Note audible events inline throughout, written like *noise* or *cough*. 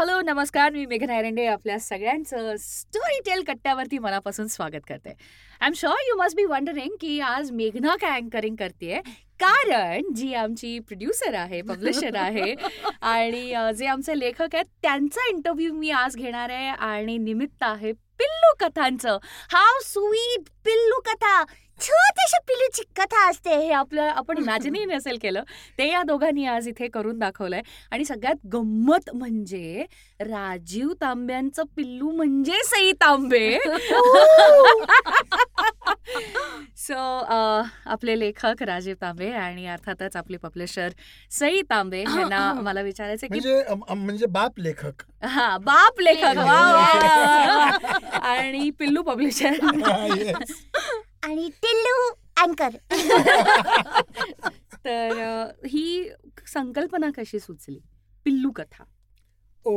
Hello नमस्कार. मी मेघना एरंडे आपल्या सगळ्यांचं स्टोरी टेल कट्ट्यावरती मनापासून स्वागत करते. I am sure you must be wondering की आज मेघना काय अँकरिंग करते कारण जी आमची प्रोड्युसर आहे पब्लिशर आहे *laughs* आणि जे आमचे लेखक आहेत त्यांचा इंटरव्ह्यू मी आज घेणार आहे. आणि निमित्त आहे पिल्लू कथांचं. हाव स्वीट पिल्लू कथा! छोटीशी पिल्लूची कथा असते हे आपलं आपण *laughs* इमॅजिनही नसेल केलं. ते या दोघांनी आज इथे करून दाखवलंय. आणि सगळ्यात गंमत म्हणजे राजीव तांब्यांचं पिल्लू म्हणजे सई तांबे. *laughs* सो आपले लेखक राजीव तांबे आणि अर्थातच आपले पब्लिशर सई तांबे यांना *clears throat* मला विचारायचं की म्हणजे म्हणजे बाप लेखक. हा बाप लेखक. *laughs* आणि पिल्लू पब्लिशर. आणि टिल्लू अँकर *laughs* तर ही संकल्पना कशी सुचली पिल्लू कथा ओ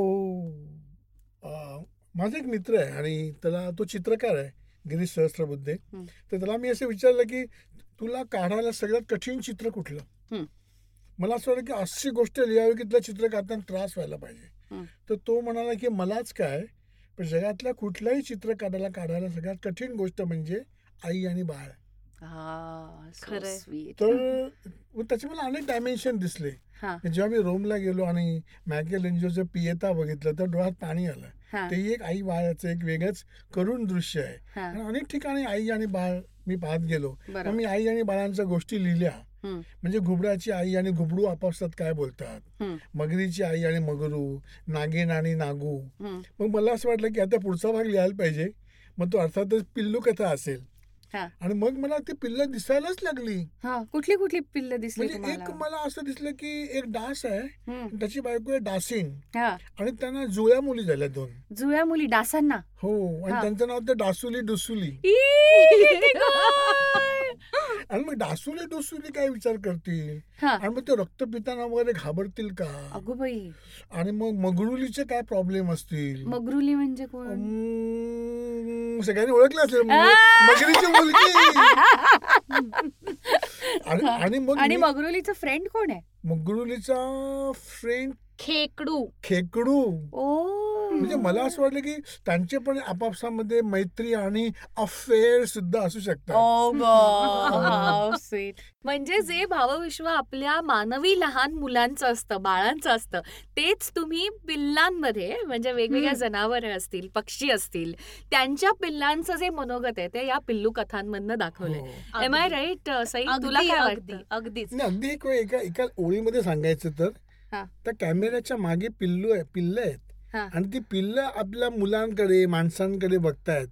अं, माझा एक मित्र आहे आणि त्याला तो चित्रकार आहे गिरीश सहस्त्रबुद्धे. तर त्याला मी असं विचारलं की तुला काढायला सगळ्यात कठीण चित्र कुठलं हं. मला असं वाटलं की अशी गोष्ट लिहावी की तुला चित्र काढताना त्रास व्हायला पाहिजे हं. तर तो म्हणाला की मलाच काय पण जगातल्या कुठल्याही चित्र काढायला काढायला सगळ्यात कठीण गोष्ट म्हणजे आई आणि बाळ. हा so खरंय. sweet. तर त्याचे मला अनेक डायमेन्शन दिसले. हा. जेव्हा मी रोमला गेलो आणि मॅकेल एन्जोचं पियता बघितलं तर डोळ्यात पाणी आलं. हा. ते एक आई बाळाचं एक वेगळंच करुण दृश्य आहे. हा. आणि अनेक ठिकाणी आई आणि बाळ मी पाहत गेलो. मी आई आणि बाळांच्या गोष्टी लिहिल्या. म्हणजे घुबडाची आई आणि घुबडू आपापसात काय बोलतात. मगरीची आई आणि मगरू नागिन आणि नागू. मग मला असं वाटलं की आता पुढचा भाग लिहायला पाहिजे. मग तो अर्थातच पिल्लू कथा असेल. आणि मग मला ती पिल्ल दिसायलाच लागली. हा कुठली कुठली पिल्ल दिसली म्हणजे एक मला असं दिसलं की एक डास आहे. त्याची बायको आहे डासीन हा. आणि त्यांना जुळ्या मुली झाल्या दोन. जुळ्या मुली डासांना? हो आणि. त्यांचं नाव ते डासुली डुसुली. आणि मग डासुली डुसुली काय विचार करतील? हा. आणि मग ते रक्त पिताना वगैरे घाबरतील का? अगो बाई. आणि मग मगरुलीचे काय प्रॉब्लेम असतील? मगरुली म्हणजे कोण? सगळ्यांनी ओळखलं असेल! मगरीची मुलगी. आणि आणि मग आणि मगरुलीचं फ्रेंड कोण आहे? मगरुलीचा फ्रेंड खेकडू. खेकडू. ओ. म्हणजे मला असं वाटलं की त्यांचे पण आपापसामध्ये मैत्री आणि अफेअर सुद्धा असू शकतात ओ *laughs* गॉड स्वीट म्हणजे जे भावविश्व आपल्या मानवी लहान मुलांचं असतं बाळांचं असतं तेच तुम्ही पिल्लांमध्ये म्हणजे वेगवेगळ्या. जनावरं असतील पक्षी असतील त्यांच्या पिल्लांचं जे मनोगत आहे ते या पिल्लू कथांमधनं दाखवलंय हो. एम आय राईट सई तुला काय अगदीच अगदी एक एका एका ओळीमध्ये सांगायचं तर हा. त्या कॅमेऱ्याच्या मागे पिल्लू आहे पिल्ल आहेत. आणि ती पिल्ल आपल्या मुलांकडे माणसांकडे बघतायत.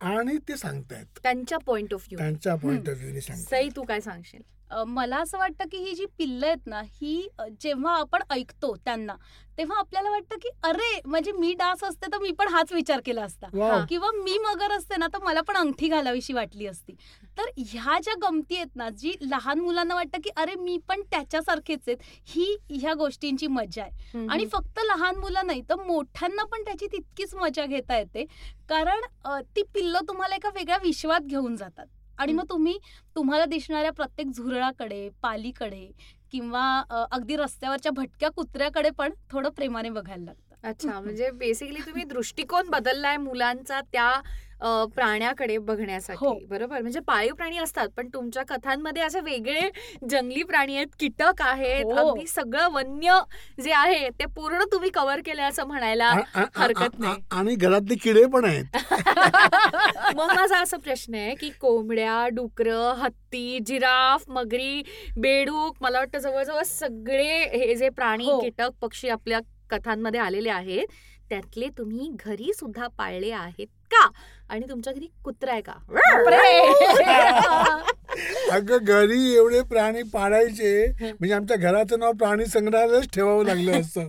आणि ते सांगतायत. त्यांच्या पॉइंट ऑफ व्ह्यू त्यांच्या पॉइंट ऑफ व्ह्यूने सई तू काय सांगशील? मला असं वाटतं की ही जी पिल्लं आहेत ना ही जेव्हा आपण ऐकतो त्यांना तेव्हा आपल्याला वाटतं की अरे म्हणजे मी डास असते तर मी पण हाच विचार केला असता. किंवा मी मगर असते ना तर मला पण अंगठी घालावीशी वाटली असती. तर ह्या ज्या गमती आहेत ना जी लहान मुलांना वाटतं की अरे मी पण त्याच्यासारखेच आहेत ही ह्या गोष्टींची मजा आहे. आणि फक्त लहान मुलं नाही तर मोठ्यांना पण त्याची तितकीच मजा घेता येते. कारण ती पिल्लं तुम्हाला एका वेगळ्या विश्वात घेऊन जातात. आणि मग तुम्ही तुम्हाला दिसणाऱ्या प्रत्येक झुरळाकडे पालीकडे किंवा अगदी रस्त्यावरच्या भटक्या कुत्र्याकडे पण थोडं प्रेमाने बघायला लागतं. अच्छा म्हणजे बेसिकली तुम्ही दृष्टिकोन बदललाय मुलांचा त्या प्राण्याकडे बघण्यासाठी हो. बरोबर म्हणजे पाळीव प्राणी असतात पण तुमच्या कथांमध्ये असे वेगळे जंगली प्राणी आहेत कीटक आहेत हो. अगदी सगळं वन्य जे आहे ते पूर्ण तुम्ही कव्हर केलं असं म्हणायला हरकत नाही. आणि घरातले किडे पण आहेत *laughs* मग माझा असा प्रश्न आहे की कोंबड्या डुकरं हत्ती जिराफ मगरी बेडूक मला वाटतं जवळजवळ सगळे हे जे प्राणी हो. कीटक पक्षी आपल्या कथांमध्ये आलेले आहेत त्यातले तुम्ही घरी सुद्धा पाळले आहेत का? आणि तुमच्या घरी कुत्रा आहे का? *laughs* अगं घरी एवढे प्राणी पाळायचे म्हणजे आमच्या घराचं नाव प्राणी संग्रहालयच ठेवावं लागलं असतं.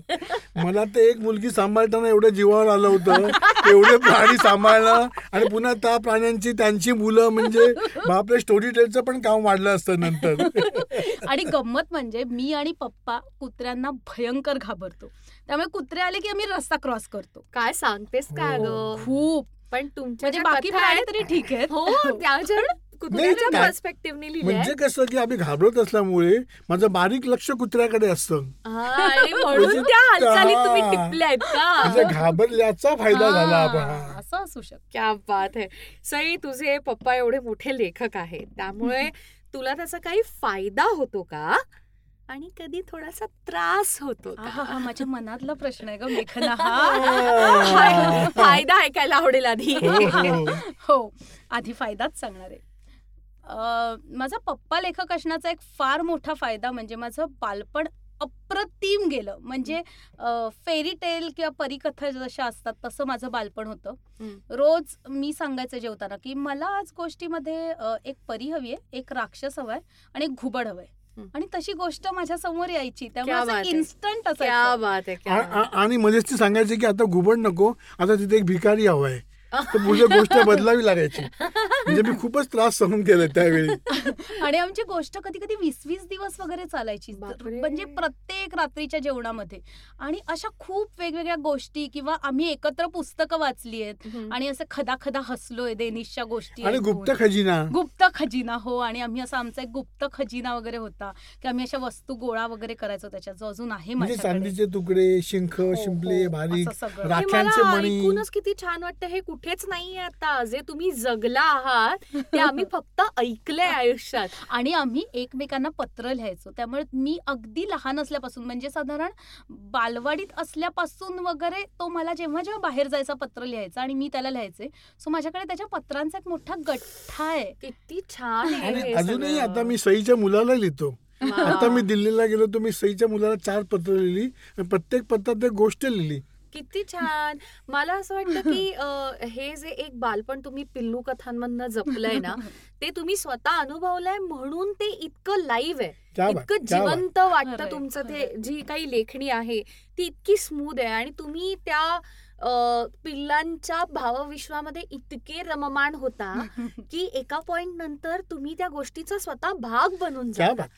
मला ते एक मुलगी सांभाळताना एवढं जीवावर आलं होतं एवढे प्राणी सांभाळणं आणि पुन्हा त्या प्राण्यांची त्यांची मुलं म्हणजे बापरे स्टोरी टेलचं पण काम वाढलं असतं नंतर. *laughs* आणि गंमत म्हणजे मी आणि पप्पा कुत्र्यांना भयंकर घाबरतो. त्यामुळे कुत्रे आले की आम्ही रस्ता क्रॉस करतो. काय सांगतेस काय हो. ग खूप. पण तुमच्या म्हणजे बाकी तरी ठीक आहेत. हो लिहिलंय. म्हणजे कसं की आम्ही घाबरत असल्यामुळे माझं बारीक लक्ष कुत्र्याकडे असतं. हा, आणि म्हणून त्या हालचाली तुम्ही हा. टिपल्यात म्हणजे का घाबरल्याचा फायदा झाला आपण. हा, हा. असं असू शकतं. क्या बात आहे सई तुझे पप्पा एवढे मोठे लेखक आहेत. त्यामुळे तुला त्याचा काही फायदा होतो का? आणि कधी थोडासा त्रास होतो हा माझ्या मनातला प्रश्न आहे ग मेघना हा *laughs* हा. *laughs* फायदा ऐकायला आवडेल आधी हो, हो. हो *laughs* आधी फायदाच सांगणार आहे माझा पप्पा लेखक असण्याचा एक फार मोठा फायदा म्हणजे माझं बालपण अप्रतिम गेलं म्हणजे फेरी टेल किंवा परिकथा जशा असतात तसं माझं बालपण होतं. रोज मी सांगायचं जेवताना की मला आज गोष्टीमध्ये एक परी हवी आहे एक राक्षस हवाय आणि एक घुबड हवंय. आणि तशी गोष्ट माझ्यासमोर यायची. त्यामुळे. इन्स्टंट आणि मध्येच ती सांगायची की आता घुबड नको आता तिथे एक भिकारी हवाय तर पुढे गोष्ट बदलावी लागायची. म्हणजे मी खूपच त्रास सहन केलाय त्यावेळी. *laughs* आणि आमची गोष्ट कधी कधी वीस वीस दिवस वगैरे चालायची. बापरे. म्हणजे प्रत्येक रात्रीच्या जेवणामध्ये. आणि अशा खूप वेगवेगळ्या गोष्टी किंवा आम्ही एकत्र पुस्तकं वाचली आहेत. आणि असं खदा खदा हसलोय देनिशच्या गोष्टी आणि ऐकून. गुप्त खजिना. गुप्त खजिना हो. आणि आम्ही असा आमचा एक गुप्त खजिना वगैरे होता. की आम्ही अशा वस्तू गोळा वगैरे करायचो त्याच्यात जो अजून आहे म्हणजे माझ्याकडे. चांदीचे तुकडे शिंख हो, शिंपले हो, बारीक असं सगळं. हे राख्यांचे मला मणी. ऐकूनच किती छान वाटतं. हे कुठेच नाहीये आता. जे तुम्ही जगला आहात ते आम्ही *laughs* फक्त ऐकलंय आयुष्यात. आणि आम्ही एकमेकांना पत्र लिहायचो. त्यामुळे मी अगदी लहान असल्यापासून म्हणजे साधारण बालवाडीत असल्यापासून वगैरे तो मला जेव्हा जेव्हा बाहेर जायचा पत्र लिहायचा आणि मी त्याला लिहायचे सो माझ्याकडे त्याच्या पत्रांचा एक मोठा गठ्ठा आहे. किती छान हे अजूनही. आता मी सईच्या मुलाला लिहितो. आता मी दिल्लीला गेलो तर मी सईच्या मुलाला चार पत्र लिहिली. प्रत्येक पत्रात एक गोष्ट लिहिली. किती छान. मला असं वाटतं की *laughs* अं, हे जे एक बालपण तुम्ही पिल्लू कथांमधनं जपलंय ना *laughs* ते तुम्ही स्वतः अनुभवलंय म्हणून ते इतकं लाईव्ह आहे. क्या बात इतकं क्या बात. जिवंत वाटतं खरंय, तुमचं ते खरंय. जी काही लेखणी आहे ती इतकी स्मूथ आहे आणि तुम्ही त्या पिल्लांच्या भावविश्वामध्ये इतके रममाण होता *laughs* की एका पॉइंट नंतर तुम्ही त्या गोष्टीचा स्वतः भाग बनून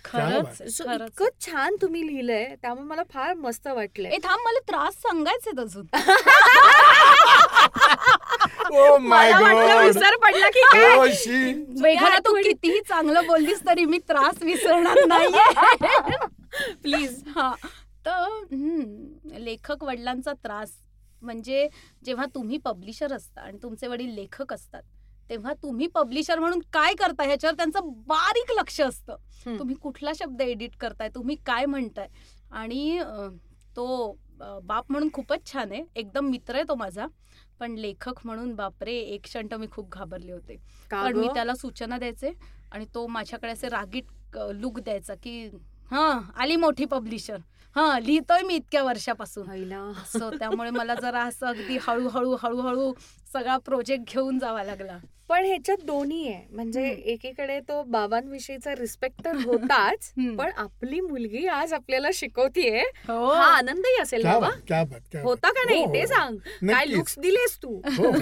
खरंच इतकं छान तुम्ही लिहिलंय त्यामुळे मला फार मस्त वाटलंय. ए थांब मला त्रास सांगायचे अजून. *laughs* गॉड विसर पडला की काय? ओ शी मेघना तू कितीही चांगलं बोललीस तरी मी त्रास विसरणार नाहीये. *laughs* प्लीज हा. तर लेखक वडिलांचा त्रास म्हणजे जेव्हा तुम्ही पब्लिशर असता आणि तुमचे वडील लेखक असतात तेव्हा तुम्ही पब्लिशर म्हणून काय करता ह्याच्यावर त्यांचं बारीक लक्ष असतं. तुम्ही कुठला शब्द एडिट करताय तुम्ही काय म्हणताय? आणि तो बाप म्हणून खूपच छान आहे. एकदम मित्र आहे तो माझा. पण लेखक म्हणून बापरे एक क्षण मी खूप घाबरले होते. कारण मी? त्याला सूचना द्यायचे आणि तो माझ्याकडे असे रागीट लुक द्यायचा की हा आली मोठी पब्लिशर हा लिहितोय मी इतक्या वर्षापासून. असं *laughs* त्यामुळे मला जरा असं अगदी हळूहळू हळूहळू सगळा प्रोजेक्ट घेऊन जावा लागला पण ह्याच्यात दोन्ही आहे म्हणजे. एकीकडे तो बाबांविषयीचा रिस्पेक्ट तर होताच. *laughs* पण आपली मुलगी आज आपल्याला शिकवतीये हो हा आनंदही असेल बाबा. होता का नाही हो, ते हो. सांग काय. लुक्स दिलेस तू हो, हो. *laughs*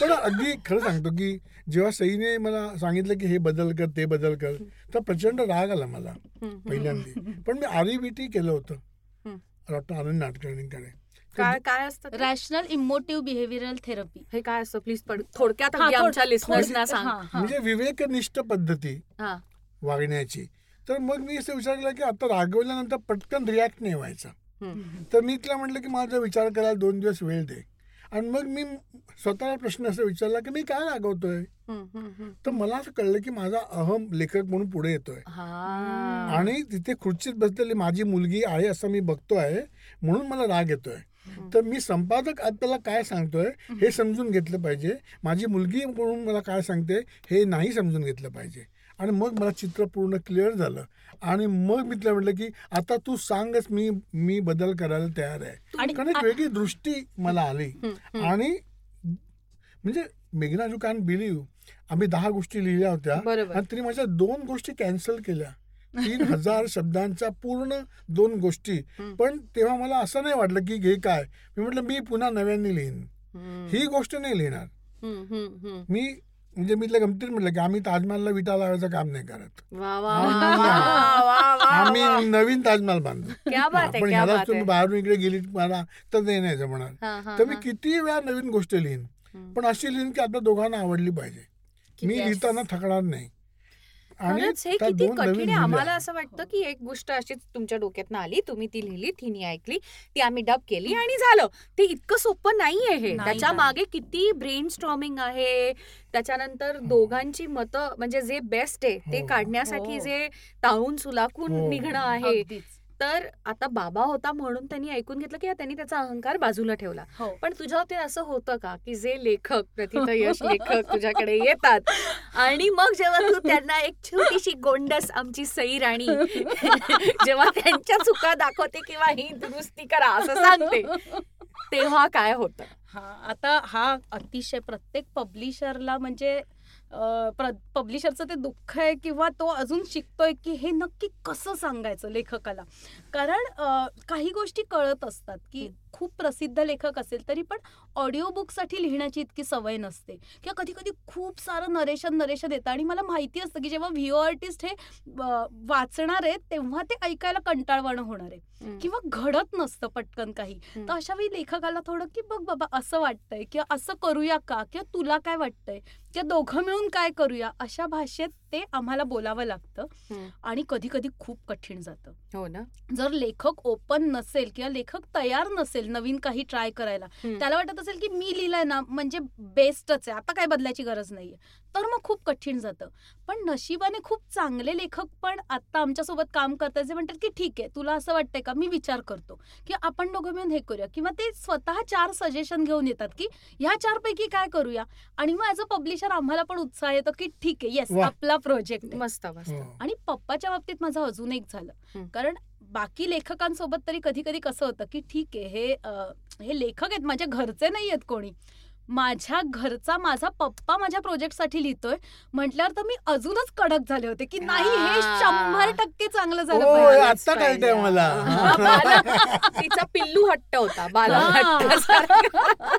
पण अगदी खरं सांगतो की जेव्हा सईने मला सांगितलं की हे बदल कर ते बदल कर तर प्रचंड राग आला मला पहिल्यांदा. *laughs* पण मी आरईबीटी केलं होतं. डॉक्टर आनंद नाटकर्णीकडे. काय काय असतं? रॅशनल इमोटिव्ह बिहेव्हिअरल थेरपी हे काय असतं? प्लीज थोडक्यात आमच्या लिस्नर्सना सांग. म्हणजे विवेकनिष्ठ पद्धती हा. वागण्याची. तर मग मी असं विचार केला की आता रागवल्यानंतर पटकन रिॲक्ट नाही व्हायचा. तर मी तिला म्हटलं की माझा विचार करायला दोन दिवस वेळ दे. आणि मग मी स्वतःला प्रश्न असा विचारला की मी काय रागवतोय. तर मला असं कळलं की माझा अहम लेखक म्हणून पुढे येतोय. हा. आणि तिथे खुर्चीत बसलेली माझी मुलगी आहे असं मी बघतोय म्हणून मला राग येतोय. तर मी संपादक आपल्याला काय सांगतोय हे समजून घेतलं पाहिजे. माझी मुलगी म्हणून मला काय सांगते हे नाही समजून घेतलं पाहिजे. आणि मग मला चित्र पूर्ण क्लिअर झालं. आणि मग मी तिला म्हटलं की आता तू सांगच मी मी बदल करायला तयार आहे. कारण एक वेगळी दृष्टी मला आली. आणि म्हणजे मेघना यू कॅन बिलीव्ह आम्ही दहा गोष्टी लिहिल्या होत्या. आणि तिने माझ्या दोन गोष्टी कॅन्सल केल्या. तीन *laughs* हजार शब्दांच्या पूर्ण दोन गोष्टी. पण तेव्हा मला असं नाही वाटलं की हे काय? मी म्हटलं मी पुन्हा नव्याने लिहीन. ही गोष्ट नाही लिहिणार. मी म्हणजे मी तिला गमतीत म्हटलं की आम्ही ताजमहलला विटा लावायचं काम नाही करत आम्ही-. नवीन ताजमहल बांधतो क्या बात आहे पण बात तुम्ही बाहेरून इकडे गेली मला तर ते नाही जमणार हा, हा, तर मी. किती वेळा नवीन गोष्ट लिहीन. पण अशी लिहिली की आपल्या दोघांना आवडली पाहिजे मी. लिहिताना थकणार नाही खरंच हे किती कठीण आहे. आम्हाला असं वाटतं की एक गोष्ट अशीच तुमच्या डोक्यातनं आली तुम्ही ती लिहिली तिने ऐकली ती आम्ही डब केली आणि झालं ते इतकं सोपं नाहीये हे त्याच्या. मागे किती ब्रेन स्टॉमिंग आहे त्याच्यानंतर दोघांची मतं म्हणजे जे बेस्ट आहे ते हो. काढण्यासाठी हो. जे ताळून सुलाकून हो. निघणं आहे तर आता बाबा होता म्हणून त्यांनी ऐकून घेतलं की त्यांनी त्याचा अहंकार बाजूला ठेवला. हो. पण तुझ्या बाबतीत असं होतं का की जे लेखक प्रथित *laughs* यश लेखक तुझ्याकडे येतात आणि मग जेव्हा तू त्यांना एक छोटीशी गोंडस आमची सई राणी *laughs* जेव्हा त्यांच्या चुका दाखवते किंवा ही दुरुस्ती करा असं सांगते तेव्हा काय होतं? हा आता हा अतिशय प्रत्येक पब्लिशरला म्हणजे पब्लिशरचं ते दुःख आहे किंवा तो अजून शिकतोय की हे नक्की कसं सांगायचं लेखकाला? कारण काही गोष्टी कळत असतात की खूप प्रसिद्ध लेखक असेल तरी पण ऑडिओ बुकसाठी लिहिण्याची इतकी सवय नसते. किंवा कधी कधी खूप सारं नरेशन नरेशन येतं आणि मला माहिती असतं की जेव्हा व्हिओ आर्टिस्ट हे वाचणार आहेत तेव्हा ते ऐकायला कंटाळवाणं होणार आहे. किंवा घडत नसतं पटकन काही. तर अशा वेळी लेखकाला थोडं की बघ बाबा असं वाटतंय किंवा असं करूया का? किंवा तुला काय वाटतंय? किंवा दोघं मिळून काय करूया? अशा भाषेत ते आम्हाला बोलावं लागतं. आणि कधी कधी खूप कठीण जातं हो ना जर लेखक ओपन नसेल किंवा लेखक तयार नसेल नवीन काही ट्राय करायला. त्याला वाटत असेल की मी लिहिलंय ना म्हणजे बेस्टच आहे आता काय बदलायची गरज नाहीये तर मग खूप कठीण जातं. पण नशिबाने खूप चांगले लेखक पण आता आमच्यासोबत काम करतात जे म्हणतात की ठीक आहे तुला असं वाटतंय का? मी विचार करतो. की आपण दोघं मिळून हे करूया. किंवा ते स्वतः चार सजेशन घेऊन येतात की ह्या चार पैकी काय करूया? आणि मग ॲज अ पब्लिशर आम्हाला पण उत्साह येतो की ठीक आहे येस. आपला प्रोजेक्ट मस्त मस्त. हो. आणि पप्पाच्या बाबतीत माझं अजून एक झालं. कारण बाकी लेखकांसोबत तरी कधी कधी कसं होतं की ठीक आहे हे हे लेखक आहेत माझ्या घरचे नाही आहेत कोणी. माझ्या घरचा माझा पप्पा माझ्या प्रोजेक्टसाठी लिहितोय म्हटल्यावर तर मी अजूनच कडक झाले होते की नाही हे. शंभर टक्के चांगलं झालं पाहिजे. आता कळतंय मला. हा, बाला- *laughs* तिचा पिल्लू हट्ट होता बाला. हट्टासारखा.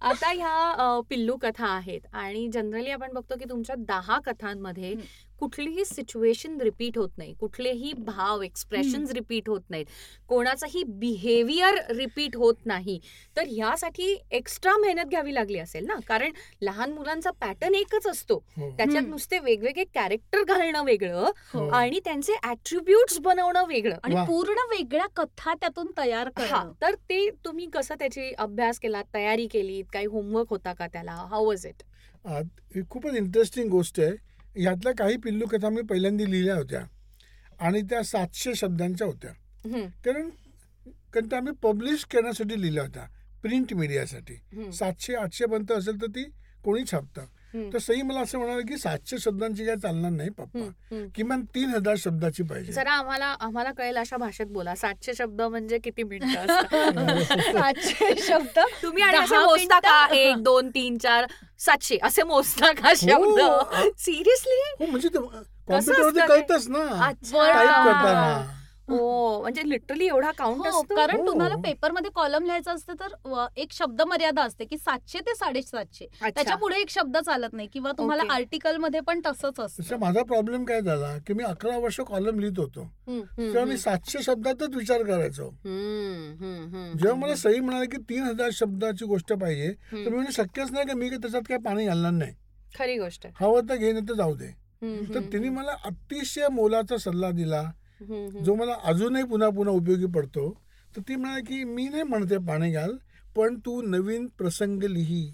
*laughs* आता ह्या अ, पिल्लू कथा आहेत आणि जनरली आपण बघतो की तुमच्या दहा कथांमध्ये. कुठलीही सिच्युएशन रिपीट होत नाही. कुठलेही भाव एक्सप्रेशन रिपीट होत नाहीत. कोणाचाही बिहेवियर रिपीट होत नाही. तर ह्यासाठी एक्स्ट्रा मेहनत घ्यावी लागली असेल ना? कारण लहान मुलांचा पॅटर्न एकच असतो. हो. त्याच्यात. नुसते वेगवेगळे कॅरेक्टर घालणं वेगळं हो. आणि त्यांचे ऍट्रिब्युट्स बनवणं वेगळं आणि. पूर्ण वेगळ्या कथा त्यातून तयार करणं. तर ते तुम्ही कसं त्याची अभ्यास केला तयारी केली काही होमवर्क होता का त्याला? हाऊ वॉज इट खूपच इंटरेस्टिंग गोष्ट आहे. यातल्या काही पिल्लू कथा मी पहिल्यांदा लिहिल्या होत्या. आणि त्या सातशे शब्दांच्या होत्या. कारण कारण त्या आम्ही पब्लिश करण्यासाठी लिहिल्या होत्या. प्रिंट मीडियासाठी सातशे आठशे पर्यंत असेल तर ती कोणी छापतं. तर सई मला असं म्हणाल की सातशे शब्दांची काय चालणार नाही पप्पा. किमान तीन हजार शब्दाची पाहिजे. जरा आम्हाला आम्हाला कळेल अशा भाषेत बोला. सातशे शब्द म्हणजे किती मिनिटं *laughs* असतात? सातशे शब्द? तुम्ही मोजता का? एक दोन तीन चार सातशे. असे मोजता का शब्द? हो. सिरियसली हो म्हणजे ते कॉम्प्युटरवरती? कळतच ना. हो म्हणजे लिटरली एवढा काउंट हो असतो कारण हो. तुम्हाला पेपरमध्ये कॉलम लिहायचं असतं तर एक शब्द मर्यादा असते की सातशे ते साडेसातशे अच्छा. त्याच्या पुढे एक शब्द चालत नाही किंवा तुम्हाला. आर्टिकलमध्ये पण तसंच तसं असतं माझा प्रॉब्लेम काय झाला की मी अकरा वर्ष कॉलम लिहित होतो तेव्हा मी. सातशे शब्दातच विचार करायचो जेव्हा. मला सई म्हणाले की तीन हजार शब्दाची गोष्ट पाहिजे तर मी म्हणजे शक्यच नाही की मी काही त्याच्यात काय पाणी घालणार नाही खरी गोष्ट. हवं तर घे नाही तर जाऊ दे तर तिने मला अतिशय मोलाचा सल्ला दिला. जो मला अजूनही पुन्हा पुन्हा उपयोगी पडतो तर ती म्हणाली की मी नाही म्हणते पाणी घाल पण तू नवीन प्रसंग लिही.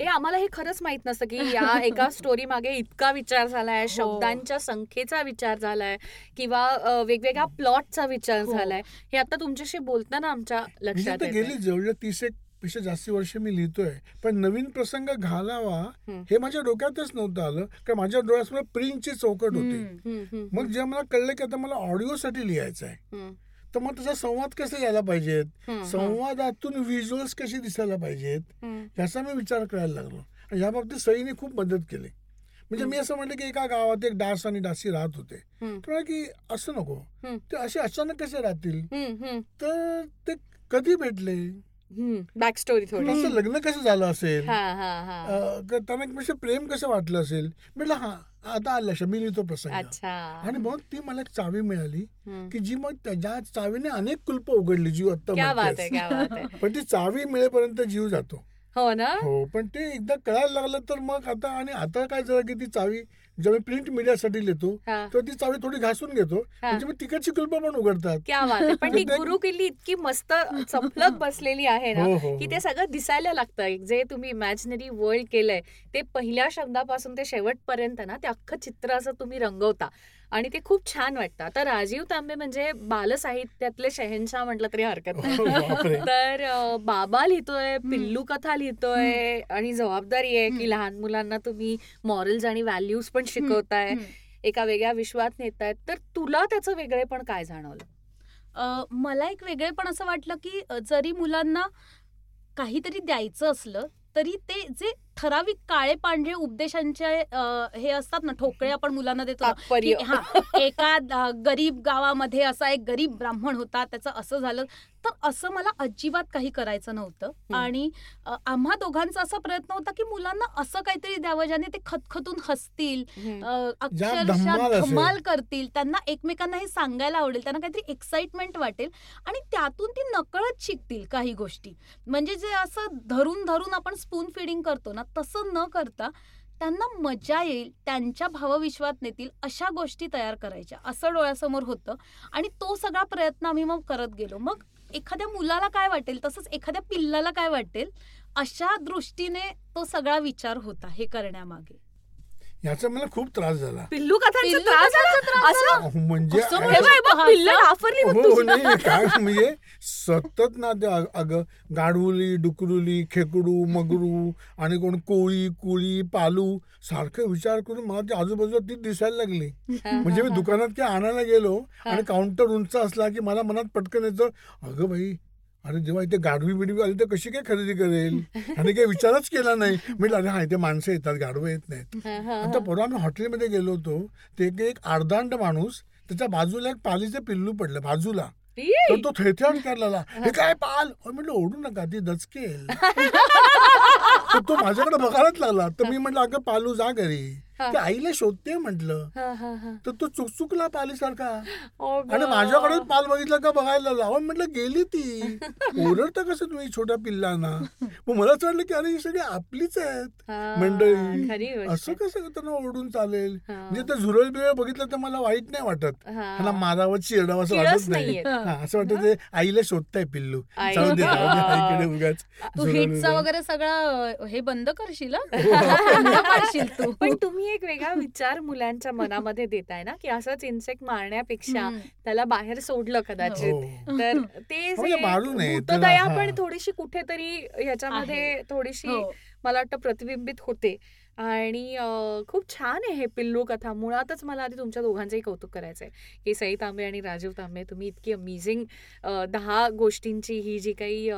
हे आम्हाला हे खरंच माहीत नसतं की या *laughs* एका स्टोरी मागे इतका विचार झालाय हो. शब्दांच्या संख्येचा विचार झालाय किंवा वेगवेगळ्या प्लॉटचा विचार हो. झालाय हे आता तुमच्याशी बोलताना आमच्या म्हणजे लक्षात. गेली जवळ तीस एक पेक्षा जास्ती वर्ष मी लिहितोय. पण नवीन प्रसंग घालावा. हे माझ्या डोक्यातच नव्हतं आलं. कारण माझ्या डोळ्यासमोर प्रिंटची चौकट होती. मग जेव्हा मला कळलं की आता मला ऑडिओसाठी लिहायचं आहे तर मग त्याचा संवाद कसे यायला पाहिजेत? संवादातून व्हिज्युअल्स कशी दिसायला पाहिजेत? ह्याचा मी विचार करायला लागलो. आणि ह्या बाबतीत सईने खूप मदत केली. म्हणजे मी असं म्हटलं की एका गावात एक डास आणि डासी राहत होते. तर की असं नको. ते असे अचानक कसे राहतील? तर ते कधी भेटले. बॅक स्टोरी थोडी. लग्न कसं झालं असेल? हा हा हा. त्यांना एकमेकांशी प्रेम कसं वाटलं असेल? म्हटलं हा आता आलं मी लिहितो प्रसंग. अच्छा. आणि मग ती मला एक चावी मिळाली. की जी मग त्याच्या चावीने अनेक कुल्प उघडली जीव आहे. *laughs* पण ती चावी मिळेपर्यंत जीव जातो. हो ना? हो पण ते एकदा कळायला लागलं तर मग आता आणि आता काय झालं की ती चावी जेव्हा मी प्रिंट मीडियासाठी लिहितो. तेव्हा ती चावी थोडी घासून घेतो. म्हणजे तिकडची कुलप पण उघडतात. पण ती ते- *laughs* गुरु किल्ली इतकी मस्त चपलक *laughs* बसलेली आहे ना हो हो की हो. ते सगळं दिसायला लागतं जे तुम्ही इमॅजिनरी वर्ल्ड केलंय ते पहिल्या शब्दापासून ते शेवटपर्यंत ना ते अख्खं चित्र असं तुम्ही रंगवता. आणि ते खूप छान वाटतं. आता राजीव तांबे म्हणजे बालसाहित्यातले शहनशाह म्हटलं तरी हरकत नाही. हो. तर बाबा लिहितोय पिल्लू कथा लिहितोय आणि जबाबदारी आहे की. लहान मुलांना तुम्ही मॉरल्स आणि व्हॅल्यूज पण शिकवताय. एका वेगळ्या विश्वात नेतायत. तर तुला त्याचं वेगळेपण काय जाणवलं? अ, मला एक वेगळेपण असं वाटलं की जरी मुलांना काहीतरी द्यायचं असलं तरी ते जे ठराविक काळे पांढरे उपदेशांचे हे असतात ना ठोकळे आपण मुलांना देतो हा एका गरीब गावामध्ये असा एक गरीब ब्राह्मण होता त्याचं असं झालं. तर असं मला अजिबात काही करायचं नव्हतं. आणि आम्हा दोघांचा असा प्रयत्न होता की मुलांना असं काहीतरी द्यावं ज्याने ते खतखतून हसतील अक्षरशः. धमाल करतील त्यांना एकमेकांना हे सांगायला आवडेल त्यांना काहीतरी एक्साइटमेंट वाटेल. आणि त्यातून ती नकळत शिकतील काही गोष्टी. म्हणजे जे असं धरून धरून आपण स्पून फिडिंग करतो ना तसं न करता त्यांना मजा येईल त्यांच्या भावविश्वात नेतील अशा गोष्टी तयार करायच्या. असं डोळ्यासमोर होतं आणि तो सगळा प्रयत्न आम्ही मग करत गेलो. मग एखाद्या मुलाला काय वाटेल तसंच एखाद्या पिल्लाला काय वाटेल अशा दृष्टीने तो सगळा विचार होता हे करण्यामागे. याचा मला खूप त्रास झाला. पिल्लू कथांचा त्रास असं? म्हणजे असं हे काय म्हणजे सतत ना ते अग- अगं गाडवुली डुकरुली खेकडू मगरू आणि कोण कोळी कुळी पालू सारखं विचार करून मला ते आजूबाजूला ती दिसायला लागली. म्हणजे मी दुकानात काय आणायला गेलो आणि काउंटर उंच असला की मला मनात पटकन येतं अगं बाई अरे जेव्हा इथे गाढवी बिडवी आली तर कशी काय खरेदी करेल? आणि काही विचारच केला नाही. म्हटलं अरे हा इथे माणसं येतात गाढवं येत नाहीत. आता परवा आम्ही हॉटेलमध्ये गेलो होतो. ते एक- अर्धांड माणूस त्याच्या बाजूला एक पालीचं पिल्लू पडलं बाजूला! तर तो थेथेआन करला हे. काय पाल? म्हटलं ओढू नका ती दचकेल. *laughs* तो माझ्याकडे बघायलाच लागला. तर मी म्हटलं अगं पालू जा घरी. ती आईला शोधते म्हटलं हा, हा, हा. तर तो चुकचुकला पालीसारखा. आणि माझ्याकडे पाल बघितला का बघायला लावून म्हटलं गेली ती *laughs* ओरडता कसं तुम्ही छोट्या पिल्लांना मग मला असं वाटलं की अरे ही सगळी आपलीच आहेत मंडळी असं कसं त्यांना ओरडून चालेल. म्हणजे ते झुरळ बिरळ बघितलं तर मला वाईट नाही वाटत हा. त्यांना मारावं चिरडावं असं वाटत नाही नाहीये. हा, असं वाटत ते आईला शोधताय पिल्लू. जाऊ दे आईकडे *laughs* उगाच तू हिटचा. वगैरे सगळं हे बंद करशील. *laughs* बंद करशील तू पण तुम्ही एक वेगळा विचार मुलांच्या मनामध्ये देताय ना की असंच इन्सेक्ट मारण्यापेक्षा. त्याला बाहेर सोडलं कदाचित हो. तर *laughs* ते हो, पण हा. थोडीशी कुठेतरी ह्याच्यामध्ये थोडीशी हो. मला वाटतं प्रतिबिंबित होते आणि खूप छान आहे हे पिल्लू कथा मुळातच मला आधी तुमच्या दोघांचंही कौतुक करायचं आहे की सई तांबे आणि राजीव तांबे तुम्ही इतकी अमेझिंग दहा गोष्टींची ही जी काही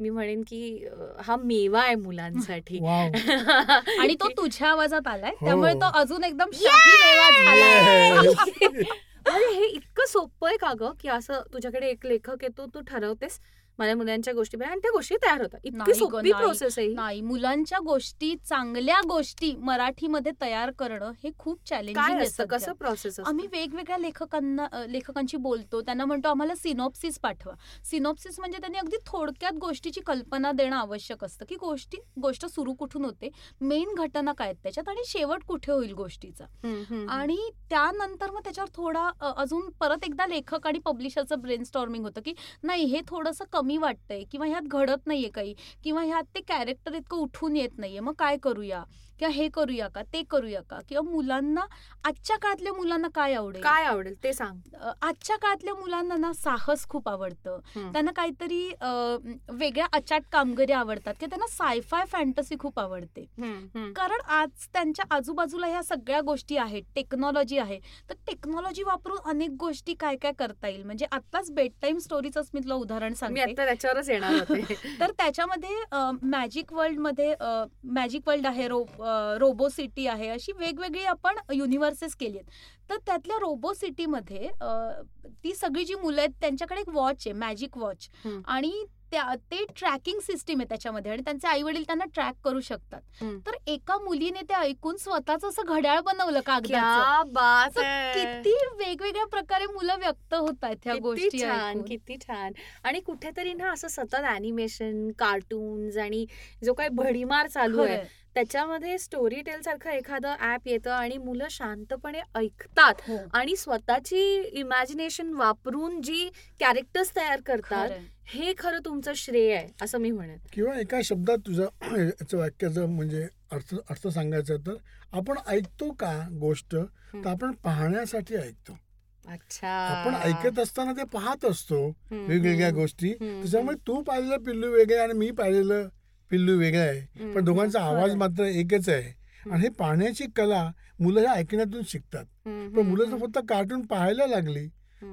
मी म्हणेन की हा मेवा आहे मुलांसाठी. *laughs* आणि तो तुझ्या आवाजात आलाय हो. त्यामुळे तो अजून एकदम. *laughs* अरे हे इतकं सोपं आहे का ग की असं तुझ्याकडे एक लेखक येतो तू ठरवतेस माझ्या मुलांच्या गोष्टी आणि त्या गोष्टी तयार होतात. इतकी सोपी. प्रोसेस आहे. नाही मुलांच्या गोष्टी चांगल्या गोष्टी मराठीमध्ये तयार करणं हे खूप चॅलेंजिंग असतं. कसं प्रोसेस आम्ही वेगवेगळ्या लेखकांना अ, लेखकांची बोलतो. त्यांना म्हणतो आम्हाला सिनॉप्सिस पाठवा. सिनॉप्सिस म्हणजे त्यांनी अगदी थोडक्यात गोष्टीची कल्पना देणं आवश्यक असतं की गोष्टी गोष्ट सुरू कुठून होते मेन घटना काय त्याच्यात आणि शेवट कुठे होईल गोष्टीचा. आणि त्यानंतर मग त्याच्यावर थोडा अजून परत एकदा लेखक आणि पब्लिशरचं ब्रेन स्टॉर्मिंग होतं की नाही हे थोडंसं कमी वाटतंय किंवा ह्यात घडत नाहीये काही किंवा ह्यात ते कॅरेक्टर इतकं उठून येत नाहीये. मग काय करूया? किंवा हे करूया का ते करूया का? किंवा मुलांना आजच्या काळातल्या मुलांना काय आवडेल? काय आवडेल ते सांग. आजच्या काळातल्या मुलांना ना साहस खूप आवडतं. त्यांना काहीतरी वेगळ्या अचाट कामगिरी आवडतात किंवा त्यांना सायफाय फॅन्टसी खूप आवडते. कारण आज त्यांच्या आजूबाजूला ह्या सगळ्या गोष्टी आहेत टेक्नॉलॉजी आहे. तर टेक्नॉलॉजी वापरून अनेक गोष्टी काय काय करता येईल? म्हणजे आताच बेड टाईम स्टोरीच मी तुला उदाहरण सांगते. त्याच्यावरच येणार *laughs* तर त्याच्यामध्ये मॅजिक वर्ल्डमध्ये मॅजिक वर्ल्ड आहे रो रोबो सिटी आहे अशी वेगवेगळी आपण युनिव्हर्सेस केली आहेत तर त्यातल्या रोबो सिटीमध्ये ती सगळी जी मुलं आहेत त्यांच्याकडे एक वॉच आहे मॅजिक वॉच. आणि त्या ते ट्रॅकिंग सिस्टीम आहे त्याच्यामध्ये आणि त्यांचे आई वडील त्यांना ट्रॅक करू शकतात. तर एका मुलीने ते ऐकून स्वतःच असं घड्याळ बनवलं कागदाचं. किती वेगवेगळ्या प्रकारे मुलं व्यक्त होत आहेत ह्या गोष्टी छान. किती छान आणि कुठेतरी ना असं सतत अॅनिमेशन कार्टून्स आणि जो काही भडीमार चालू आहे. त्याच्यामध्ये स्टोरी टेल सारखं एखादं ऍप येतं आणि मुलं शांतपणे ऐकतात हो, आणि स्वतःची इमॅजिनेशन वापरून जी कॅरेक्टर्स तयार करतात. हे खरं तुमचं श्रेय आहे असं मी म्हणेन. किंवा एका शब्दात तुझं *clears throat* याचं वाक्याचं म्हणजे अर्थ अर्थ सांगायचं तर आपण ऐकतो का गोष्ट तर आपण पाहण्यासाठी ऐकतो. अच्छा. आपण ऐकत असताना ते पाहत असतो वेगवेगळ्या गोष्टी. त्याच्यामुळे तू पाहिलेलं पिल्लू वेगळे आणि मी पाहिलेलं पिल्लू वेगळं आहे. पण दोघांचा. आवाज मात्र एकच आहे. आणि हे पाहण्याची कला मुलं ह्या ऐकण्यातून शिकतात. पण मुलं जर फक्त कार्टून पाहायला लागली.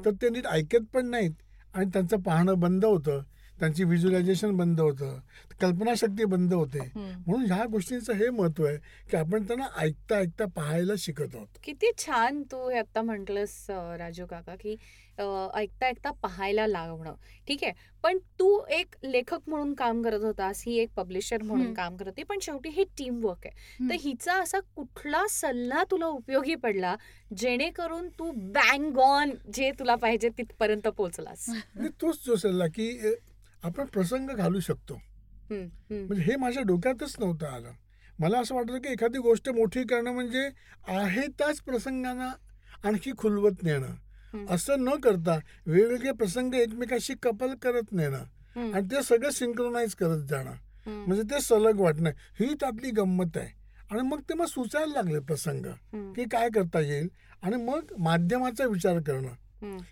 तर ते नीट ऐकत पण नाहीत आणि त्यांचं पाहणं बंद होतं. त्यांची व्हिज्युअलायझेशन बंद होतं. कल्पनाशक्ती बंद होते. म्हणून ह्या गोष्टींचं हे महत्त्व आहे की आपण त्यांना ऐकता ऐकता पाहायला शिकत आहोत. किती छान तू हे आता म्हटलंस राजू काका की ऐकता ऐकता पाहायला लावणं ठीक आहे? पण तू एक लेखक म्हणून काम करत होतास ही एक पब्लिशर म्हणून. काम करत होती पण शेवटी हे टीम वर्क आहे. तर हिचा असा कुठला सल्ला तुला उपयोगी पडला जेणेकरून तू बँग ऑन जे तुला पाहिजे तिथपर्यंत पोहोचलास? *laughs* तोच जो सल्ला की आपण प्रसंग घालू शकतो. म्हणजे हे माझ्या डोक्यातच नव्हतं आलं. मला असं वाटतं की एखादी गोष्ट मोठी करणं म्हणजे आहे त्याच प्रसंगांना आणखी खुलवत नेणं. असं न करता वेगवेगळे प्रसंग एकमेकाशी कपल करत नेणं. आणि ते सगळं सिंक्रोनाइज करत जाणं. म्हणजे ते सलग वाटणं. ही त्यातली गंमत आहे. आणि मग ते मग सुचायला लागले प्रसंग. की काय करता येईल? आणि मग माध्यमाचा विचार करणं.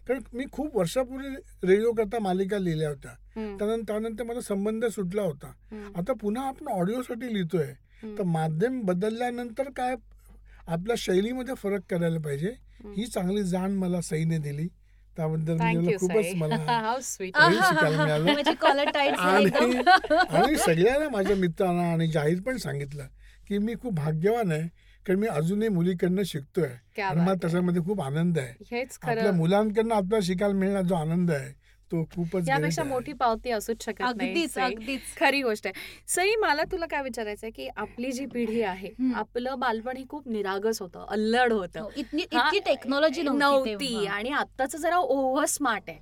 कारण मी खूप वर्षापूर्वी रेडिओ करता मालिका लिहिल्या होत्या. त्यानंतर त्यानंतर माझा संबंध सुटला होता. आता पुन्हा आपण ऑडिओसाठी लिहितोय. तर माध्यम बदलल्यानंतर काय आपल्या शैलीमध्ये फरक करायला पाहिजे? ही चांगली जाण मला सईने दिली. त्याबद्दल म्हणजे खूपच. मला *laughs* *laughs* आणि एकदम. *laughs* आणि सगळ्यांना माझ्या मित्रांना आणि जाहीर पण सांगितलं की मी खूप भाग्यवान आहे कारण मी अजूनही मुलीकडनं शिकतोय. मला. त्याच्यामध्ये खूप आनंद आहे. हेच आपल्या मुलांकडनं आपल्याला शिकायला मिळणार जो आनंद आहे तो खूपच यापेक्षा. मोठी पावती असूच शकत नाही अगदीच. अगदीच खरी गोष्ट आहे सई मला तुला काय विचारायचं आहे की आपली जी पिढी आहे. आपलं बालपण हे खूप निरागस होतं अल्लड होतं हो, इतकी इतकी टेक्नॉलॉजी नव्हती. आणि आत्ताच जरा ओव्हर स्मार्ट आहे.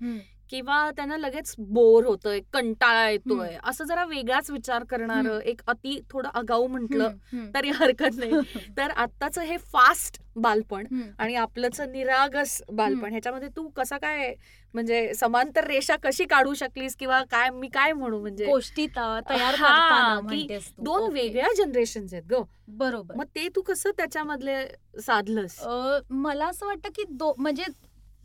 किंवा त्यांना लगेच बोर होतोय कंटाळा येतोय असं जरा वेगळाच विचार करणार. एक अति थोडं आगाऊ म्हटलं. तरी हरकत नाही *laughs* तर आत्ताचं हे फास्ट बालपण. आणि आपलंच निरागस बालपण. ह्याच्यामध्ये तू कसा काय म्हणजे समांतर रेषा कशी काढू शकलीस किंवा काय मी काय म्हणू म्हणजे गोष्टी तयार. दोन. वेगळ्या जनरेशन आहेत ग बरोबर मग ते तू कसं त्याच्यामधले साधलंस मला असं वाटतं की दो म्हणजे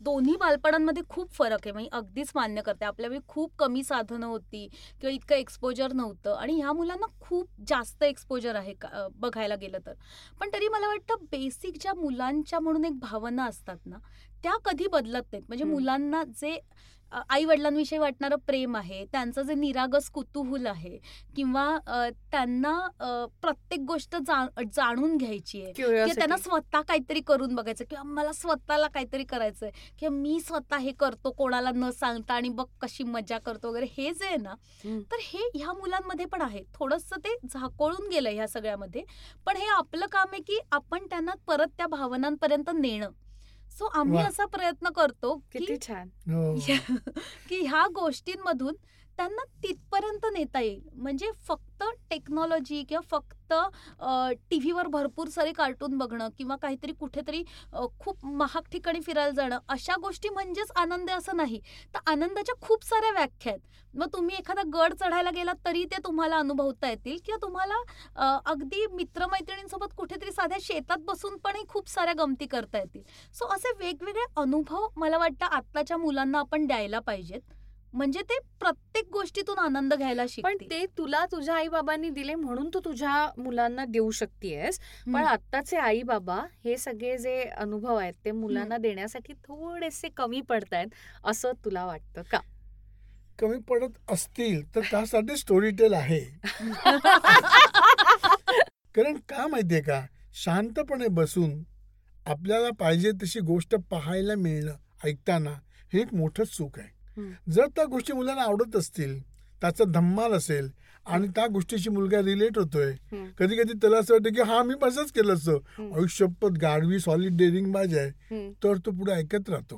दोन्ही बालपणांमध्ये खूप फरक आहे. म्हणजे अगदीच मान्य करते. आपल्यावेळी खूप कमी साधनं होती किंवा इतकं एक्सपोजर नव्हतं. आणि ह्या मुलांना खूप जास्त एक्सपोजर आहे का- बघायला गेलं तर. पण तरी मला वाटतं बेसिक ज्या मुलांच्या म्हणून एक भावना असतात ना त्या कधी बदलत नाहीत. म्हणजे. मुलांना जे आई वडिलांविषयी वाटणारं प्रेम आहे त्यांचं जे निरागस कुतूहल आहे किंवा त्यांना प्रत्येक गोष्ट जाणून घ्यायची आहे किंवा त्यांना. स्वतः काहीतरी करून बघायचं किंवा मला स्वतःला काहीतरी करायचंय किंवा मी स्वतः हे करतो कोणाला न सांगता आणि बघ कशी मजा करतो वगैरे हे जे आहे ना. तर हे ह्या मुलांमध्ये पण आहे थोडंसं ते झाकोळून गेलं ह्या सगळ्यामध्ये पण हे आपलं काम आहे की आपण त्यांना परत त्या भावनांपर्यंत नेणं सो आम्ही वा. असा प्रयत्न करतो की किती छान हो. *laughs* की ह्या गोष्टींमधून त्यांना तिथपर्यंत नेता येईल. म्हणजे फक्त टेक्नॉलॉजी किंवा फक्त टी व्हीवर भरपूर सारे कार्टून बघणं किंवा काहीतरी कुठेतरी खूप महाग ठिकाणी फिरायला जाणं अशा गोष्टी म्हणजेच आनंद असं नाही. तर आनंदाच्या खूप साऱ्या व्याख्या आहेत. मग तुम्ही एखादा गड चढायला गेलात तरी ते तुम्हाला अनुभवता येतील किंवा तुम्हाला अगदी मित्रमैत्रिणींसोबत कुठेतरी साध्या शेतात बसून पणही खूप साऱ्या गमती करता येतील. सो असे वेगवेगळे अनुभव मला वाटतं आत्ताच्या मुलांना आपण द्यायला पाहिजेत. म्हणजे ते प्रत्येक गोष्टीतून आनंद घ्यायला पण ते तुला तुझ्या आई बाबांनी दिले म्हणून तू तुझ्या मुलांना देऊ शकतेस पण हम्म. आत्ताचे आई बाबा हे सगळे जे अनुभव आहेत ते मुलांना देण्यासाठी थोडेसे कमी पडतायत असं तुला वाटतं का? कमी पडत असतील तर त्यासाठी स्टोरी टेल आहे. *laughs* कारण का माहितीये का? शांतपणे बसून आपल्याला पाहिजे तशी गोष्ट पाहायला मिळणं ऐकताना हे एक मोठं सुख आहे. जर त्या गोष्टी मुलांना आवडत असतील त्याचा धम्माल असेल आणि त्या गोष्टीशी मुलगा रिलेट होतोय. कधी कधी त्याला असं वाटतं की हा मी असंच केलं असतं. आयुष्यपत गाडवी सॉलिड डेअरिंग बाज आहे. तर तो पुढे ऐकत राहतो.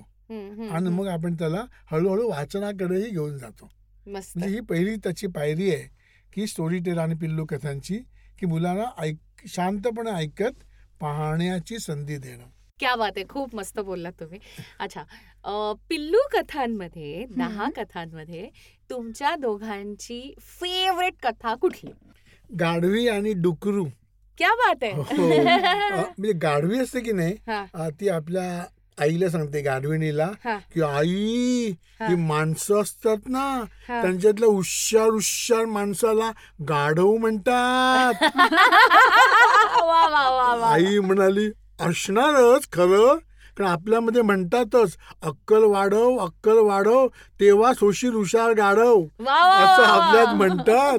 आणि. मग आपण त्याला हळूहळू वाचनाकडेही घेऊन जातो. म्हणजे ही पहिली त्याची पायरी आहे की स्टोरी टेल आणि पिल्लू कथांची की मुलांना ऐक शांतपणे ऐकत पाहण्याची संधी देणं. क्या बात आहे खूप मस्त बोललात तुम्ही. अच्छा अं, पिल्लू कथांमध्ये दहा कथांमध्ये तुमच्या दोघांची फेवरेट कथा कुठली? गाढवी आणि डुकरू. क्या बात हो. आहे अ, *laughs* म्हणजे गाढवी असते की नाही हा, अ, ती आपल्या आईला सांगते गाढविणीला हा, की आई हा. ही माणसं असतात ना हा. त्यांच्यातल्या हुशार हुशार माणसाला गाढव म्हणतात. *laughs* वा वा वा वा. आई म्हणाली असणारच खरं? कारण आपल्यामध्ये म्हणतातच अक्कल वाढव अक्कल वाढव तेव्हा सोशील हुशार गाढव. असं आपल्यात. म्हणतात.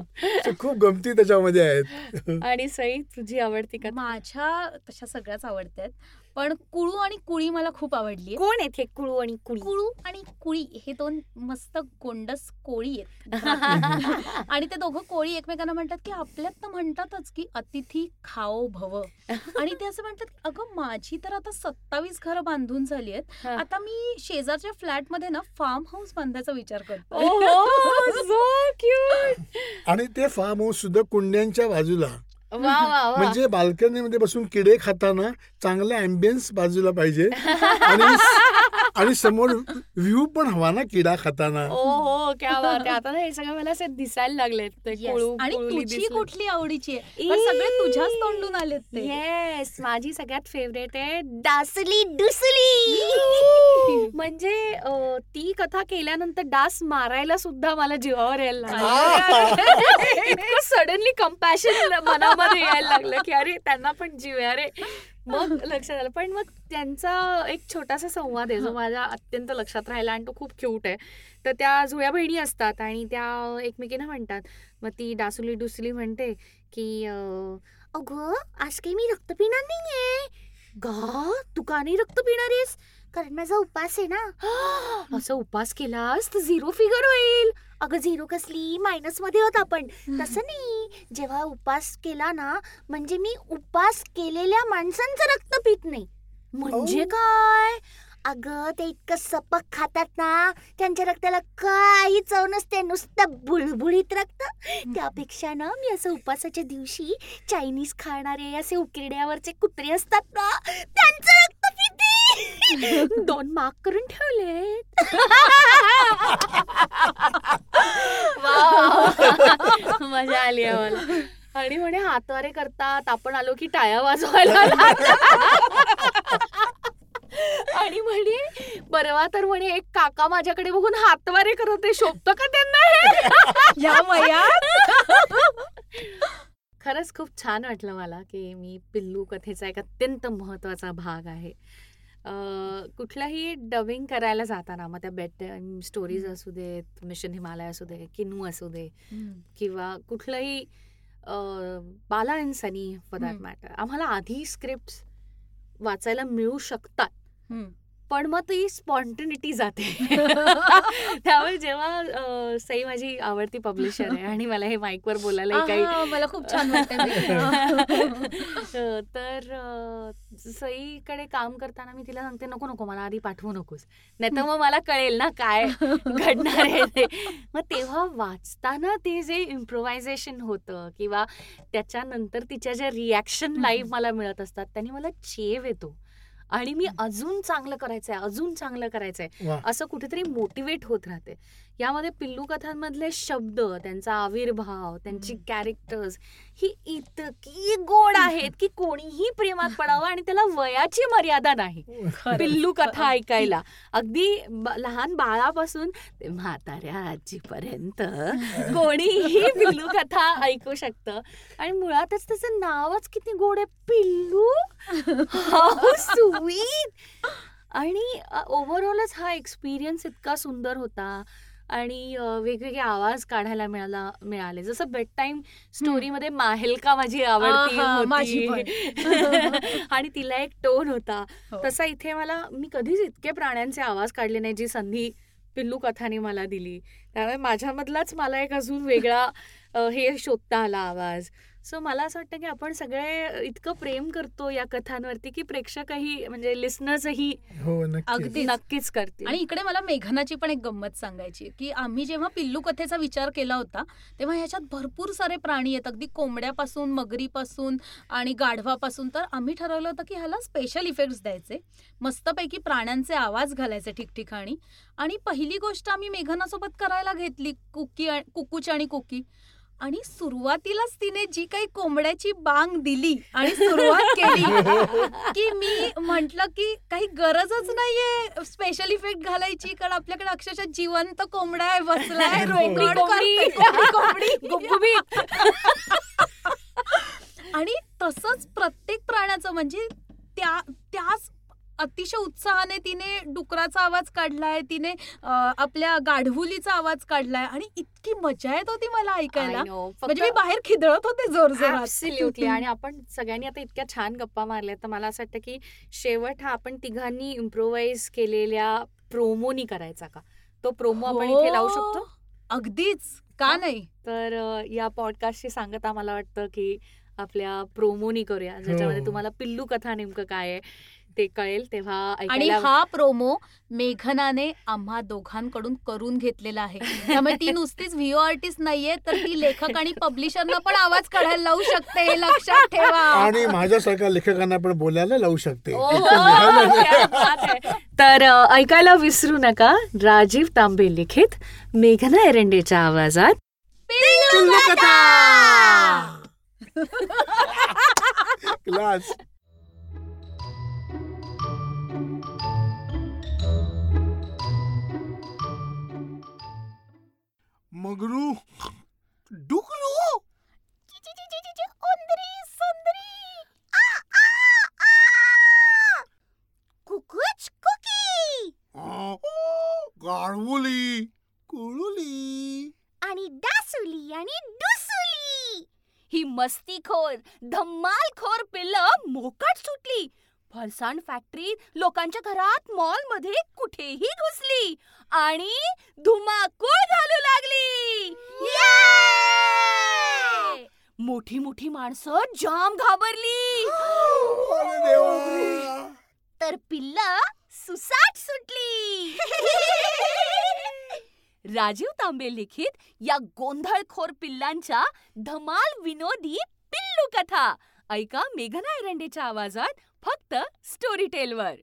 खूप गमती त्याच्यामध्ये आहेत. *laughs* आणि सई तुझी आवडती कथा? माझ्या तशा सगळ्याच आवडतात पण कुळू आणि कुळी मला खूप आवडली कोण आहेत हे कुळू आणि कुळी? कुळू आणि कुळी हे दोन मस्त गोंडस कोळी आहेत. *laughs* आणि ते दोघं कोळी एकमेकांना म्हणतात की आपल्यात तर म्हणतातच की अतिथी खाओ भव. *laughs* आणि ते असं म्हणतात की अगं माझी तर आता सत्तावीस घरं बांधून झाली आहेत. आता मी शेजारच्या फ्लॅटमध्ये ना फार्म हाऊस बांधायचा विचार करतो ओहो *laughs* सो क्यूट आणि ते फार्म हाऊस सुद्धा कुंड्यांच्या बाजूला. म्हणजे बाल्कनीमध्ये बसून किडे खाताना चांगला अँबियन्स बाजूला पाहिजे. आणि आणि समोर व्ह्यू पण हवा ना किडा खाताना. हो आहे. आता ना हे सगळं मला असे दिसायला लागलेत ते Yes. कुळू आणि तुझी. कुठली आवडीची सगळे तुझ्याच तोंडून आलेत ते. येस माझी सगळ्यात फेवरेट आहे डासली डुसली म्हणजे ती कथा केल्यानंतर डास मारायला सुद्धा मला जीवावर यायला. लागलं. *laughs* इतकं सडनली कम्पॅशन मनामध्ये यायला लागलं की अरे त्यांना पण जीव आहे. अरे मग लक्षात आलं. पण मग त्यांचा एक छोटासा संवाद आहे जो माझ्या अत्यंत लक्षात राहिला आणि तो खूप क्यूट आहे. तर त्या जुळ्या बहिणी असतात आणि त्या एकमेकींना म्हणतात. मग ती डासुली डुसली म्हणते की अगं आज काही मी रक्त पिणार नाहीये. गा तू का नाही रक्त पिणार आहेस? कारण माझा उपास आहे ना. *gasps* असं उपास केलास तर झिरो फिगर होईल. अगं झिरो कसली? मायनसमध्ये होत आपण. तसं नाही. जेव्हा उपास केला ना म्हणजे मी उपास केलेल्या माणसांचं रक्त पित नाही. म्हणजे. काय? अगं ते इतकं सपक खातात ना त्यांच्या रक्ताला काही चव नसते. नुसतं बुळबुळीत रक्त. त्यापेक्षा ना मी असं उपासाच्या दिवशी चायनीज खाणारे असे उकिरड्यावरचे कुत्रे असतात ना त्यांचं *laughs* दोन मार्क करून ठेवले मजा आली आहे मला. आणि म्हणे हातवारे करतात. आपण आलो की टाळ्या वाजवायला. आणि म्हणे परवा तर म्हणे एक काका माझ्याकडे बघून हातवारे करत होते. शोभतं का त्यांना हे? खरंच खूप छान वाटलं मला की मी पिल्लू कथेचा एक अत्यंत महत्त्वाचा भाग आहे. अं, कुठलंही डबिंग करायला जाताना मग त्या बेट स्टोरीज असू देत मिशन हिमालय असू दे किनू असू दे किंवा कुठलंही Bala and Sunny for that. Matter आम्हाला आधी स्क्रिप्ट वाचायला मिळू शकतात. पण मग ती स्पॉन्टिनिटी जाते. *laughs* त्यामुळे जेव्हा सई माझी आवडती पब्लिशर आहे आणि मला हे माईकवर बोलायला काही मला खूप छान *laughs* तर सईकडे काम करताना मी तिला सांगते नको नको मला आधी पाठवू नकोस. नाही तर मग मला कळेल ना काय घडणार आहे ते. मग तेव्हा वाचताना ते जे इम्प्रोव्हायझेशन होतं किंवा त्याच्यानंतर तिच्या ज्या रिॲक्शन. लाईव्ह मला मिळत असतात त्यांनी मला चेव येतो. आणि मी अजून चांगलं करायचंय अजून चांगलं करायचंय. असं कुठेतरी मोटिवेट होत राहते. यामध्ये पिल्लू कथांमधले शब्द त्यांचा आविर्भाव त्यांची. कॅरेक्टर्स ही इतकी गोड आहेत की कोणीही प्रेमात पडावं आणि त्याला वयाची मर्यादा नाही. पिल्लू कथा ऐकायला. अगदी लहान बाळापासून ते म्हाताऱ्या आजीपर्यंत कोणीही पिल्लू कथा ऐकू शकतं. आणि मुळातच त्याचं नावच किती गोड आहे. पिल्लू? स्वीट! आणि ओव्हरऑलच हा एक्सपिरियन्स इतका सुंदर होता. आणि वेगवेगळे आवाज काढायला मिळाला मिळाले. जसं बेड टाईम स्टोरीमध्ये माहेलका माझी आवडती *laughs* आणि तिला एक टोन होता. हो. तसा इथे मला मी कधीच इतके प्राण्यांचे आवाज काढले नाही जी संधी पिल्लू कथाने मला दिली. त्यामुळे माझ्यामधलाच मला एक अजून वेगळा हे शोधता आला आवाज. सो मला असं वाटतं की आपण सगळे इतकं प्रेम करतो या कथांवरती की प्रेक्षकही म्हणजे लिस्नर्सही हो नक्की अगदीच. नक्कीच करतील. आणि इकडे मला मेघनाची पण एक गंमत सांगायची की आम्ही जेव्हा पिल्लू कथेचा विचार केला होता तेव्हा ह्याच्यात भरपूर सारे प्राणी आहेत. अगदी कोंबड्यापासून मगरीपासून आणि गाढवापासून. तर आम्ही ठरवलं होतं की ह्याला स्पेशल इफेक्ट्स द्यायचे. मस्तपैकी प्राण्यांचे आवाज घालायचे ठिकठिकाणी. आणि पहिली गोष्ट आम्ही मेघनासोबत करायला घेतली कुकी कुकूची आणि कुकी. आणि सुरुवातीलाच तिने जी काही कोंबड्याची बांग दिली आणि सुरुवात केली की मी म्हंटल की काही गरजच नाहीये स्पेशल इफेक्ट घालायची कारण आपल्याकडे अक्षरशः जिवंत कोंबडा आहे बसलाय कोंबडी, रेकॉर्ड कोंबडी. आणि तसंच प्रत्येक प्राण्याचं म्हणजे त्या त्याच अतिशय उत्साहाने तिने डुकराचा आवाज काढलाय तिने अं, आपल्या गाढवुलीचा आवाज काढलाय आणि इतकी मजा येत होती मला ऐकायला. म्हणजे मी बाहेर खिदळत होते जोरजोरात Absolutely. आणि आपण सगळ्यांनी आता इतक्या छान गप्पा मारल्या तर मला असं वाटतं की शेवट हा आपण तिघांनी इम्प्रोवाइज केलेल्या प्रोमोनी करायचा का तो प्रोमो आपण इथे लावू शकतो हो, अगदीच का हा? नाही तर अ, या पॉडकास्टची सांगता मला वाटतं की आपल्या प्रोमोनी करूया ज्याच्यामध्ये हो. तुम्हाला पिल्लू कथा नेमकं काय आहे ते कळेल तेव्हा आणि हा प्रोमो मेघनाने आम्हा दोघांकडून करून घेतलेला आहे. त्यामुळे ती नुसतीच व्हिओ आर्टिस्ट नाहीये तर ती लेखक आणि पब्लिशरना पण आवाज काढायला लावू शकते हे लक्षात ठेवा. आणि माझ्यासारख्या लेखकांना पण बोलायला लावू शकते. *laughs* तर ऐकायला विसरू नका राजीव तांबे लिखित मेघना एरंडेच्या आवाजात. पिल्लू कथा क्लास मगरू डुकरू कुकुच कुकी गाढवुली कुळुली आणि डासुली आणि डुसुली ही मस्तीखोर धम्मालखोर पिल्लं मोकाट सुटली फरसाण फॅक्टरी लोकांच्या घरात मॉलमध्ये कुठेही घुसली आणि धुमाकूळ घालू लागली! मोठी मोठी माणसं जाम घाबरली. तर पिल्ल सुसाट सुटली. राजीव तांबे लिखित या गोंधळखोर पिल्लांच्या धमाल विनोदी पिल्लू कथा. ऐका मेघना एरंडेच्या आवाजात फक्त स्टोरी टेलवर